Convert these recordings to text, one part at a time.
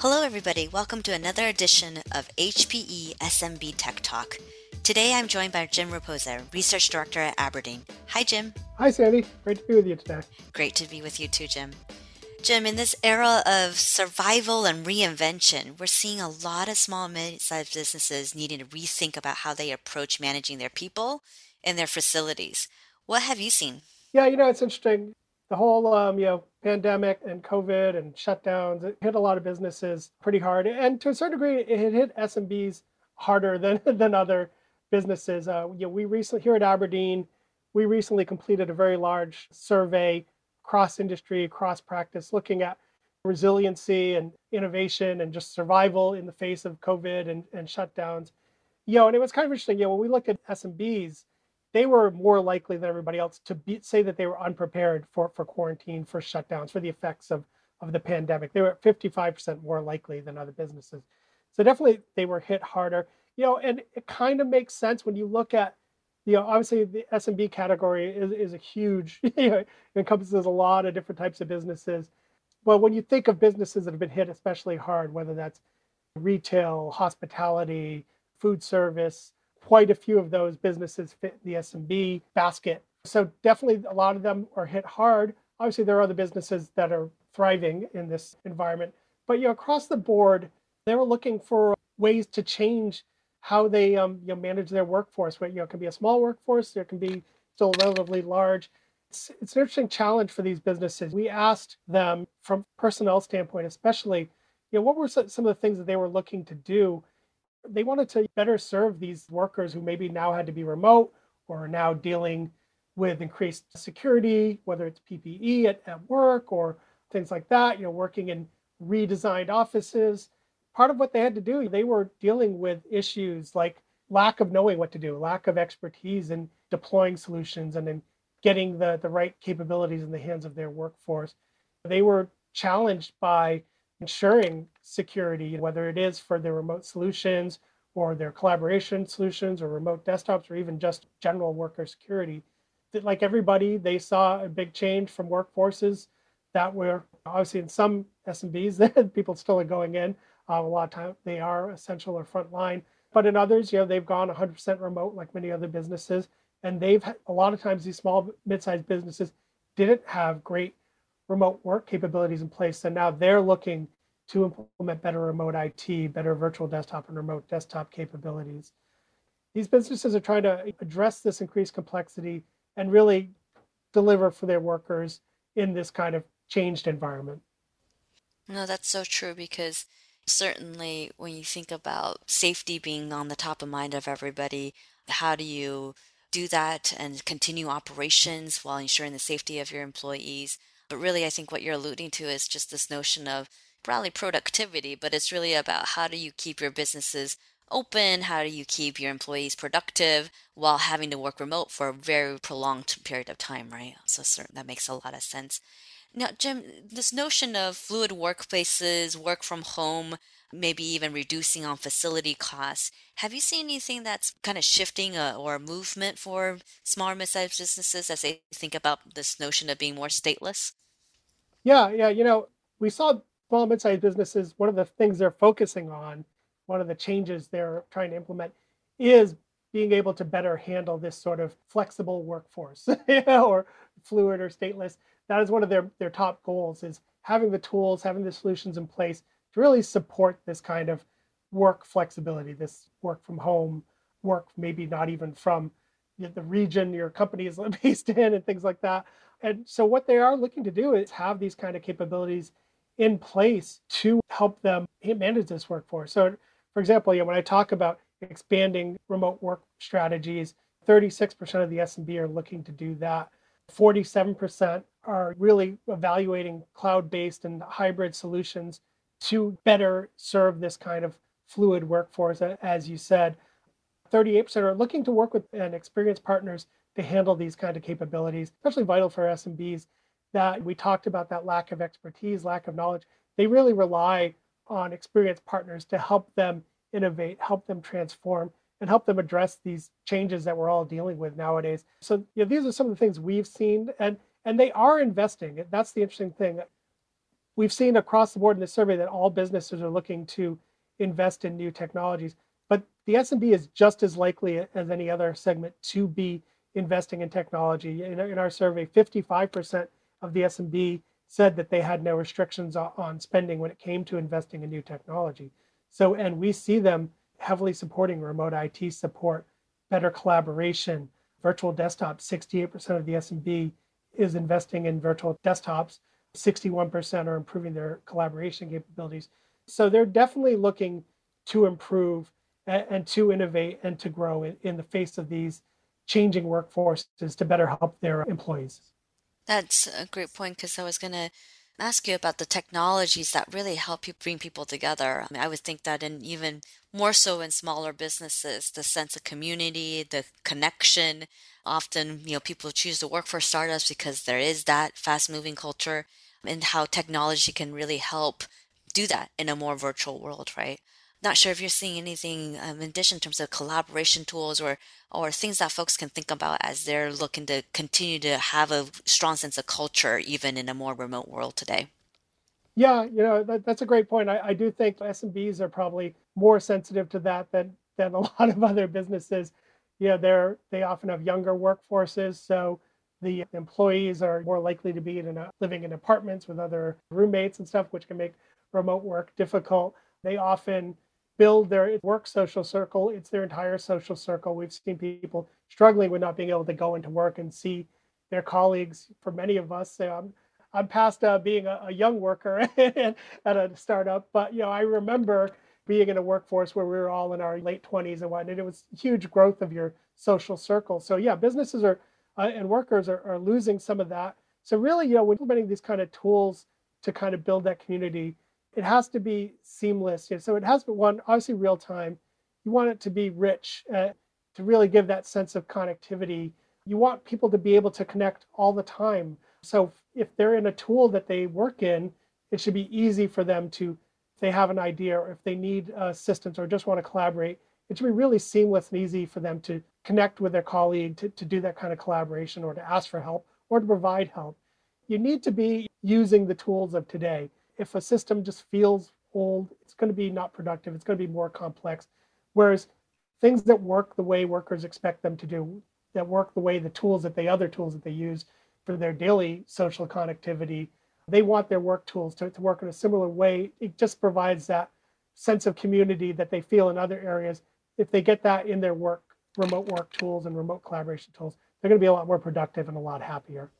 Hello, everybody. Welcome to another edition of HPE SMB Tech Talk. Today I'm joined by Jim Rapoza, Research Director at Aberdeen. Hi, Jim. Hi, Sandy. Great to be with you today. Great to be with you too, Jim. Jim, in this era of survival and reinvention, we're seeing a lot of small and mid-sized businesses needing to rethink about how they approach managing their people and their facilities. What have you seen? Yeah, you know, it's interesting. The whole, um, you know, pandemic and COVID and shutdowns, it hit a lot of businesses pretty hard. And to a certain degree, it hit SMBs harder than, than other businesses. Uh, you know, we recently, here at Aberdeen, we recently completed a very large survey cross industry, cross practice, looking at resiliency and innovation and just survival in the face of COVID and, and shutdowns. You know, and it was kind of interesting. You know, when we look at SMBs, they were more likely than everybody else to be, say that they were unprepared for, for quarantine, for shutdowns, for the effects of, of the pandemic. They were 55% more likely than other businesses. So definitely they were hit harder. You know, and it kind of makes sense when you look at you know, obviously the SMB category is, is a huge, you know, encompasses a lot of different types of businesses. But when you think of businesses that have been hit especially hard, whether that's retail, hospitality, food service, quite a few of those businesses fit the SMB basket. So definitely a lot of them are hit hard. Obviously, there are other businesses that are thriving in this environment. But you know, across the board, they were looking for ways to change how they um, you know, manage their workforce. Where, you know, it can be a small workforce, there can be still relatively large. It's, it's an interesting challenge for these businesses. We asked them from personnel standpoint, especially, you know, what were some of the things that they were looking to do? They wanted to better serve these workers who maybe now had to be remote or are now dealing with increased security, whether it's PPE at, at work or things like that, you know, working in redesigned offices part of what they had to do, they were dealing with issues like lack of knowing what to do, lack of expertise in deploying solutions and in getting the, the right capabilities in the hands of their workforce. They were challenged by ensuring security, whether it is for their remote solutions or their collaboration solutions or remote desktops or even just general worker security. Like everybody, they saw a big change from workforces that were obviously in some SMBs people still are going in, uh, a lot of time they are essential or frontline. But in others, you know, they've gone 100% remote like many other businesses. And they've a lot of times these small, mid-sized businesses didn't have great remote work capabilities in place. And now they're looking to implement better remote IT, better virtual desktop and remote desktop capabilities. These businesses are trying to address this increased complexity and really deliver for their workers in this kind of changed environment. No, that's so true because certainly when you think about safety being on the top of mind of everybody, how do you do that and continue operations while ensuring the safety of your employees? But really, I think what you're alluding to is just this notion of probably productivity, but it's really about how do you keep your businesses open? How do you keep your employees productive while having to work remote for a very prolonged period of time, right? So, that makes a lot of sense. Now, Jim, this notion of fluid workplaces, work from home, maybe even reducing on facility costs, have you seen anything that's kind of shifting a, uh, or a movement for smaller mid-sized businesses as they think about this notion of being more stateless? Yeah, yeah. You know, we saw small mid-sized businesses. One of the things they're focusing on, one of the changes they're trying to implement, is being able to better handle this sort of flexible workforce, or fluid or stateless that is one of their their top goals is having the tools, having the solutions in place to really support this kind of work flexibility, this work from home, work maybe not even from the region your company is based in and things like that. And so what they are looking to do is have these kind of capabilities in place to help them manage this workforce. So for example, know, when I talk about expanding remote work strategies, 36% of the SMB are looking to do that. 47% are really evaluating cloud based and hybrid solutions to better serve this kind of fluid workforce, as you said. 38% are looking to work with and experienced partners to handle these kind of capabilities, especially vital for SMBs that we talked about that lack of expertise, lack of knowledge. They really rely on experienced partners to help them innovate, help them transform, and help them address these changes that we're all dealing with nowadays. So you know, these are some of the things we've seen, and and they are investing. That's the interesting thing. we've seen across the board in the survey that all businesses are looking to invest in new technologies. But the SMB is just as likely as any other segment to be investing in technology. In, in our survey, 55% of the SMB said that they had no restrictions on spending when it came to investing in new technology. So, and we see them heavily supporting remote IT support, better collaboration, virtual desktop. 68% of the SMB is investing in virtual desktops. 61% are improving their collaboration capabilities. So they're definitely looking to improve and, and to innovate and to grow in, in the face of these changing workforces to better help their employees. That's a great point because I was going to ask you about the technologies that really help you bring people together. I, mean, I would think that in even more so in smaller businesses, the sense of community, the connection. Often, you know, people choose to work for startups because there is that fast moving culture and how technology can really help do that in a more virtual world, right? Not sure if you're seeing anything um, in addition in terms of collaboration tools or or things that folks can think about as they're looking to continue to have a strong sense of culture even in a more remote world today. Yeah, you know that, that's a great point. I, I do think SMBs are probably more sensitive to that than than a lot of other businesses. Yeah, they're they often have younger workforces, so the employees are more likely to be in a, living in apartments with other roommates and stuff, which can make remote work difficult. They often build their work social circle. It's their entire social circle. We've seen people struggling with not being able to go into work and see their colleagues. For many of us, I'm, I'm past uh, being a, a, young worker at a startup, but you know, I remember being in a workforce where we were all in our late 20s and whatnot. And it was huge growth of your social circle. So yeah, businesses are uh, and workers are, are losing some of that. So really, you know, when implementing these kind of tools to kind of build that community, it has to be seamless. So it has to one obviously real time. You want it to be rich uh, to really give that sense of connectivity. You want people to be able to connect all the time. So if they're in a tool that they work in, it should be easy for them to, if they have an idea or if they need assistance or just want to collaborate, it should be really seamless and easy for them to connect with their colleague to, to do that kind of collaboration or to ask for help or to provide help. You need to be using the tools of today if a system just feels old, it's going to be not productive. It's going to be more complex. Whereas things that work the way workers expect them to do, that work the way the tools that they other tools that they use for their daily social connectivity, they want their work tools to, to work in a similar way. It just provides that sense of community that they feel in other areas. If they get that in their work, remote work tools and remote collaboration tools, they're going to be a lot more productive and a lot happier.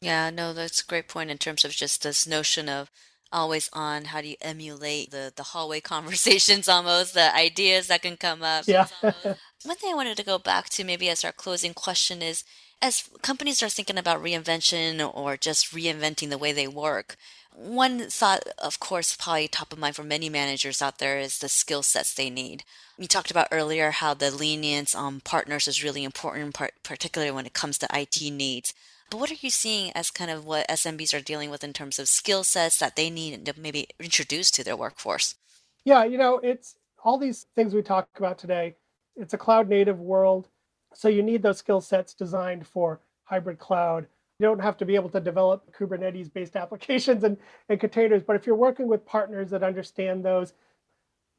Yeah, no, that's a great point in terms of just this notion of always on how do you emulate the the hallway conversations almost the ideas that can come up. Yeah. One thing i wanted to go back to maybe as our closing question is as companies are thinking about reinvention or just reinventing the way they work one thought of course probably top of mind for many managers out there is the skill sets they need. You talked about earlier how the lenience on partners is really important particularly when it comes to it needs but what are you seeing as kind of what SMBs are dealing with in terms of skill sets that they need to maybe introduce to their workforce? Yeah, you know, it's all these things we talk about today. It's a cloud native world. So you need those skill sets designed for hybrid cloud. You don't have to be able to develop Kubernetes based applications and, and containers, but if you're working with partners that understand those,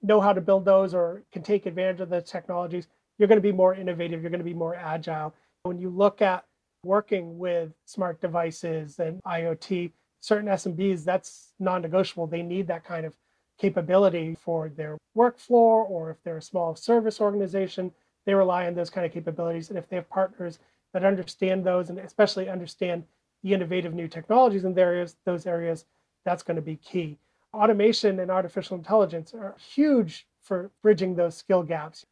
know how to build those, or can take advantage of the technologies, you're going to be more innovative. You're going to be more agile. When you look at working with smart devices and IoT, certain SMBs, that's non negotiable. They need that kind of capability for their workflow, or if they're a small service organization, they rely on those kind of capabilities. And if they have partners that understand those and especially understand the innovative new technologies in areas, those areas, that's going to be key. Automation and artificial intelligence are huge for bridging those skill gaps.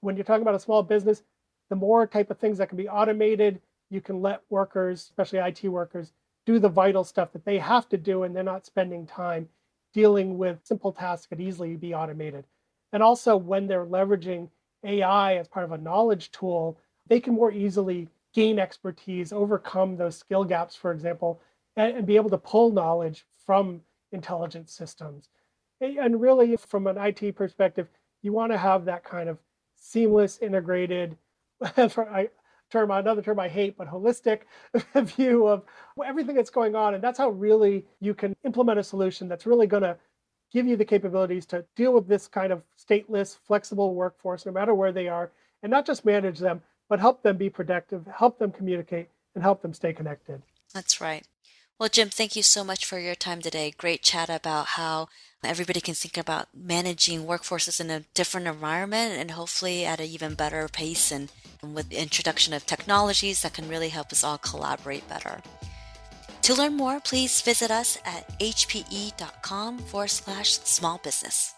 When you're talking about a small business, the more type of things that can be automated you can let workers, especially IT workers, do the vital stuff that they have to do and they're not spending time dealing with simple tasks that easily be automated. And also, when they're leveraging AI as part of a knowledge tool, they can more easily gain expertise, overcome those skill gaps, for example, and, and be able to pull knowledge from intelligent systems. And really, from an IT perspective, you want to have that kind of seamless, integrated, term, another term I hate, but holistic view of everything that's going on. And that's how really you can implement a solution that's really going to give you the capabilities to deal with this kind of stateless, flexible workforce, no matter where they are, and not just manage them, but help them be productive, help them communicate, and help them stay connected. That's right. Well, Jim, thank you so much for your time today. Great chat about how everybody can think about managing workforces in a different environment and hopefully at an even better pace and with the introduction of technologies that can really help us all collaborate better. To learn more, please visit us at hpe.com forward slash small business.